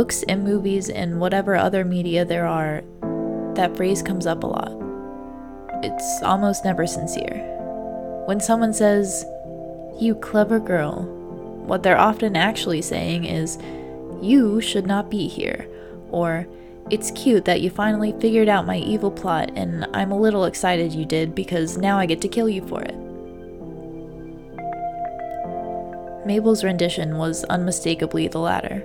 books and movies and whatever other media there are, that phrase comes up a lot. It's almost never sincere. When someone says, You clever girl, what they're often actually saying is, You should not be here, or It's cute that you finally figured out my evil plot, and I'm a little excited you did because now I get to kill you for it. Mabel's rendition was unmistakably the latter.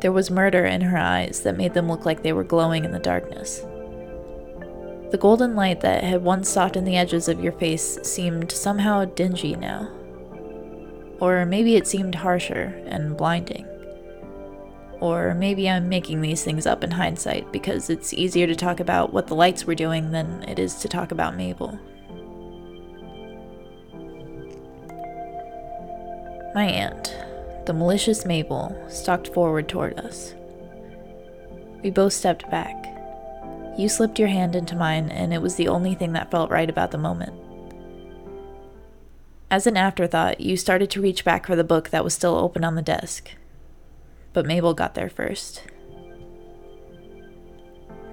There was murder in her eyes that made them look like they were glowing in the darkness. The golden light that had once softened the edges of your face seemed somehow dingy now. Or maybe it seemed harsher and blinding. Or maybe I'm making these things up in hindsight because it's easier to talk about what the lights were doing than it is to talk about Mabel. My aunt, the malicious Mabel, stalked forward toward us. We both stepped back. You slipped your hand into mine, and it was the only thing that felt right about the moment. As an afterthought, you started to reach back for the book that was still open on the desk. But Mabel got there first.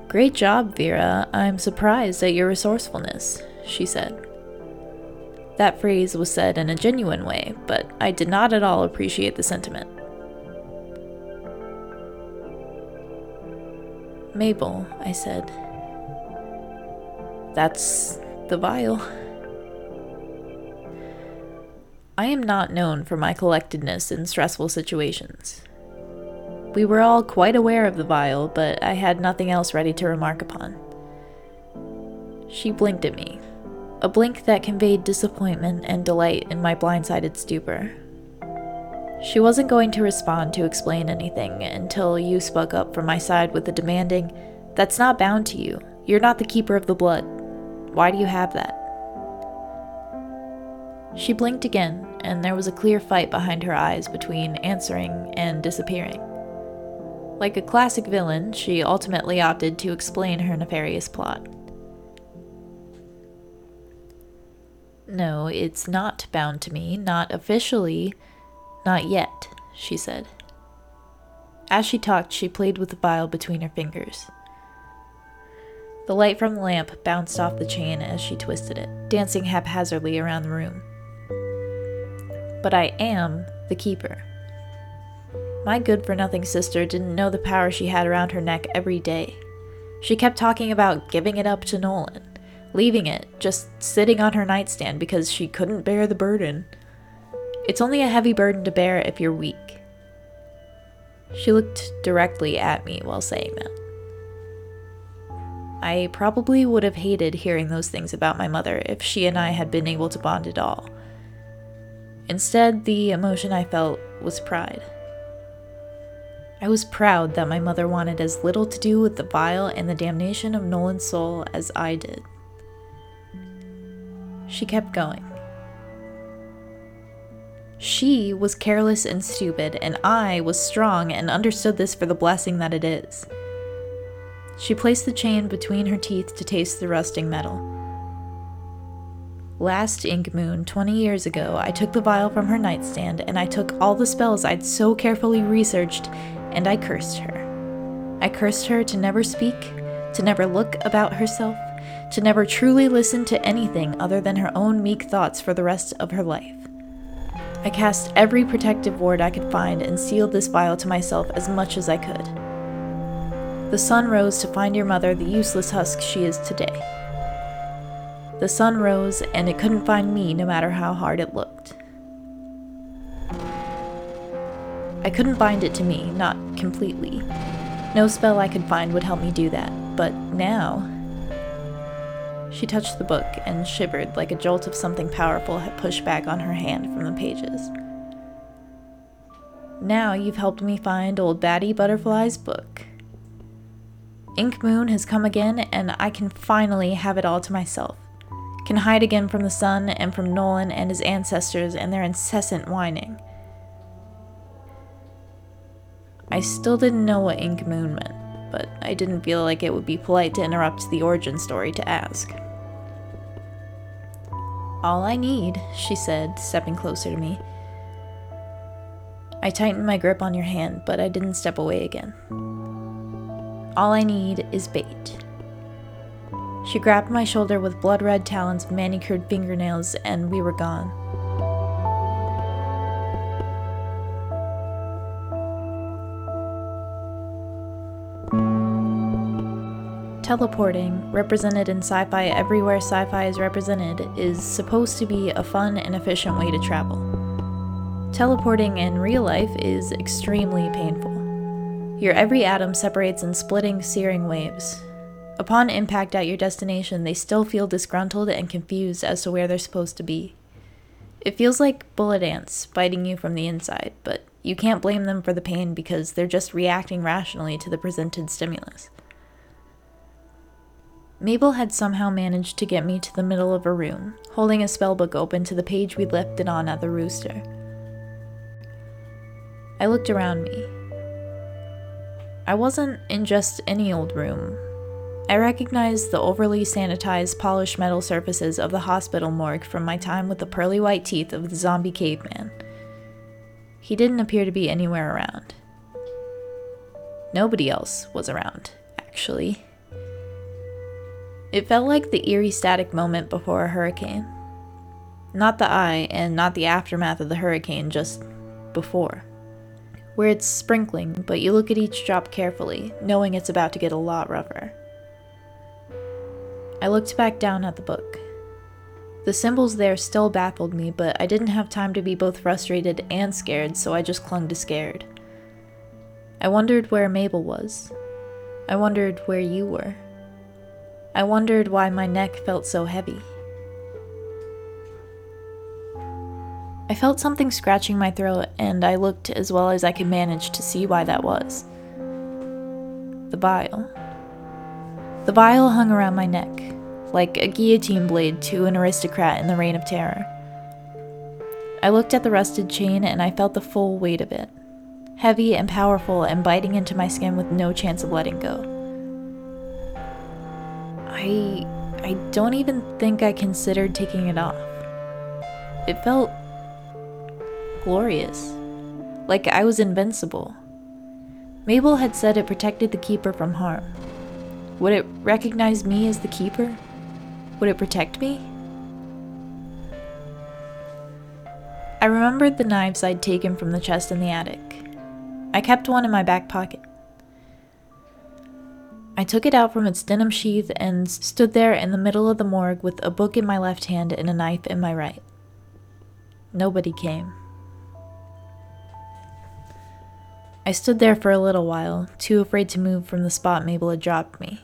Great job, Vera. I'm surprised at your resourcefulness, she said. That phrase was said in a genuine way, but I did not at all appreciate the sentiment. Mabel, I said. That's the vial. I am not known for my collectedness in stressful situations. We were all quite aware of the vial, but I had nothing else ready to remark upon. She blinked at me, a blink that conveyed disappointment and delight in my blindsided stupor. She wasn't going to respond to explain anything until you spoke up from my side with a demanding, That's not bound to you. You're not the keeper of the blood. Why do you have that? She blinked again, and there was a clear fight behind her eyes between answering and disappearing. Like a classic villain, she ultimately opted to explain her nefarious plot. No, it's not bound to me, not officially, not yet, she said. As she talked, she played with the vial between her fingers. The light from the lamp bounced off the chain as she twisted it, dancing haphazardly around the room. But I am the keeper. My good for nothing sister didn't know the power she had around her neck every day. She kept talking about giving it up to Nolan leaving it, just sitting on her nightstand because she couldn't bear the burden. It's only a heavy burden to bear if you're weak. She looked directly at me while saying that. I probably would have hated hearing those things about my mother if she and I had been able to bond at all. Instead, the emotion I felt was pride. I was proud that my mother wanted as little to do with the vial and the damnation of Nolan's soul as I did. She kept going. She was careless and stupid, and I was strong and understood this for the blessing that it is. She placed the chain between her teeth to taste the rusting metal. Last ink moon, 20 years ago, I took the vial from her nightstand and I took all the spells I'd so carefully researched and I cursed her. I cursed her to never speak, to never look about herself, to never truly listen to anything other than her own meek thoughts for the rest of her life. I cast every protective ward I could find and sealed this vial to myself as much as I could. The sun rose to find your mother the useless husk she is today. The sun rose, and it couldn't find me no matter how hard it looked. I couldn't bind it to me, not completely. No spell I could find would help me do that, but now she touched the book and shivered like a jolt of something powerful had pushed back on her hand from the pages. Now you've helped me find old Batty Butterfly's book. Ink Moon has come again, and I can finally have it all to myself. Can hide again from the sun and from Nolan and his ancestors and their incessant whining. I still didn't know what Ink Moon meant, but I didn't feel like it would be polite to interrupt the origin story to ask. All I need, she said, stepping closer to me. I tightened my grip on your hand, but I didn't step away again. All I need is bait. She grabbed my shoulder with blood red talons manicured fingernails, and we were gone. Teleporting, represented in sci fi everywhere sci fi is represented, is supposed to be a fun and efficient way to travel. Teleporting in real life is extremely painful. Your every atom separates in splitting, searing waves. Upon impact at your destination, they still feel disgruntled and confused as to where they're supposed to be. It feels like bullet ants biting you from the inside, but you can't blame them for the pain because they're just reacting rationally to the presented stimulus. Mabel had somehow managed to get me to the middle of a room, holding a spellbook open to the page we'd left it on at the rooster. I looked around me. I wasn't in just any old room. I recognized the overly sanitized, polished metal surfaces of the hospital morgue from my time with the pearly white teeth of the zombie caveman. He didn't appear to be anywhere around. Nobody else was around, actually. It felt like the eerie static moment before a hurricane. Not the eye and not the aftermath of the hurricane, just before. Where it's sprinkling, but you look at each drop carefully, knowing it's about to get a lot rougher. I looked back down at the book. The symbols there still baffled me, but I didn't have time to be both frustrated and scared, so I just clung to scared. I wondered where Mabel was. I wondered where you were. I wondered why my neck felt so heavy. I felt something scratching my throat, and I looked as well as I could manage to see why that was. The bile. The bile hung around my neck, like a guillotine blade to an aristocrat in the Reign of Terror. I looked at the rusted chain and I felt the full weight of it, heavy and powerful and biting into my skin with no chance of letting go. I I don't even think I considered taking it off. It felt glorious. Like I was invincible. Mabel had said it protected the keeper from harm. Would it recognize me as the keeper? Would it protect me? I remembered the knives I'd taken from the chest in the attic. I kept one in my back pocket. I took it out from its denim sheath and stood there in the middle of the morgue with a book in my left hand and a knife in my right. Nobody came. I stood there for a little while, too afraid to move from the spot Mabel had dropped me.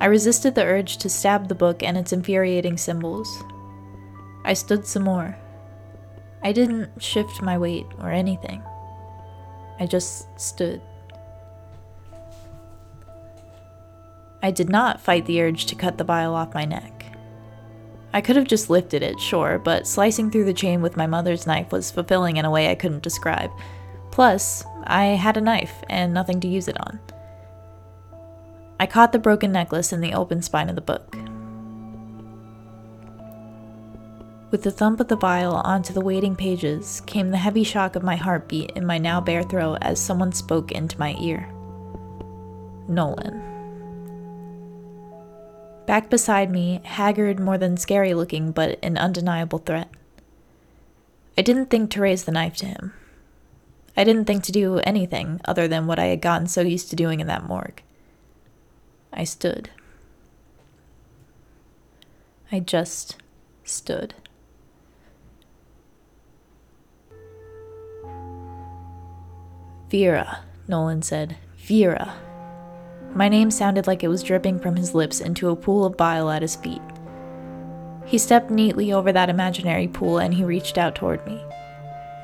I resisted the urge to stab the book and its infuriating symbols. I stood some more. I didn't shift my weight or anything. I just stood. I did not fight the urge to cut the bile off my neck. I could have just lifted it, sure, but slicing through the chain with my mother's knife was fulfilling in a way I couldn't describe. Plus, I had a knife and nothing to use it on. I caught the broken necklace in the open spine of the book. With the thump of the bile onto the waiting pages came the heavy shock of my heartbeat in my now bare throat as someone spoke into my ear. Nolan. Back beside me, haggard more than scary looking, but an undeniable threat. I didn't think to raise the knife to him. I didn't think to do anything other than what I had gotten so used to doing in that morgue. I stood. I just stood. Vera, Nolan said. Vera. My name sounded like it was dripping from his lips into a pool of bile at his feet. He stepped neatly over that imaginary pool and he reached out toward me.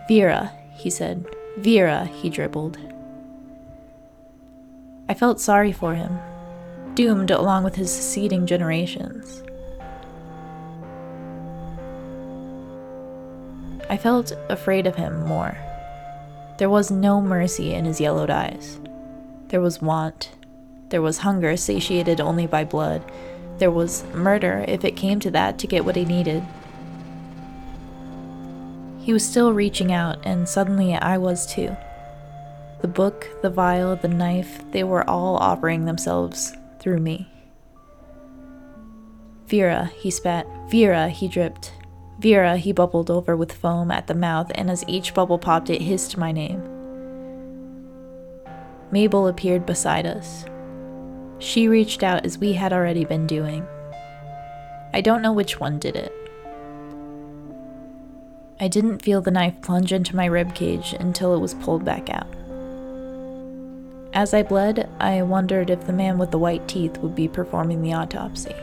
Vera, he said. Vera, he dribbled. I felt sorry for him, doomed along with his succeeding generations. I felt afraid of him more. There was no mercy in his yellowed eyes. There was want there was hunger satiated only by blood. There was murder, if it came to that, to get what he needed. He was still reaching out, and suddenly I was too. The book, the vial, the knife, they were all offering themselves through me. Vera, he spat. Vera, he dripped. Vera, he bubbled over with foam at the mouth, and as each bubble popped, it hissed my name. Mabel appeared beside us. She reached out as we had already been doing. I don't know which one did it. I didn't feel the knife plunge into my rib cage until it was pulled back out. As I bled, I wondered if the man with the white teeth would be performing the autopsy.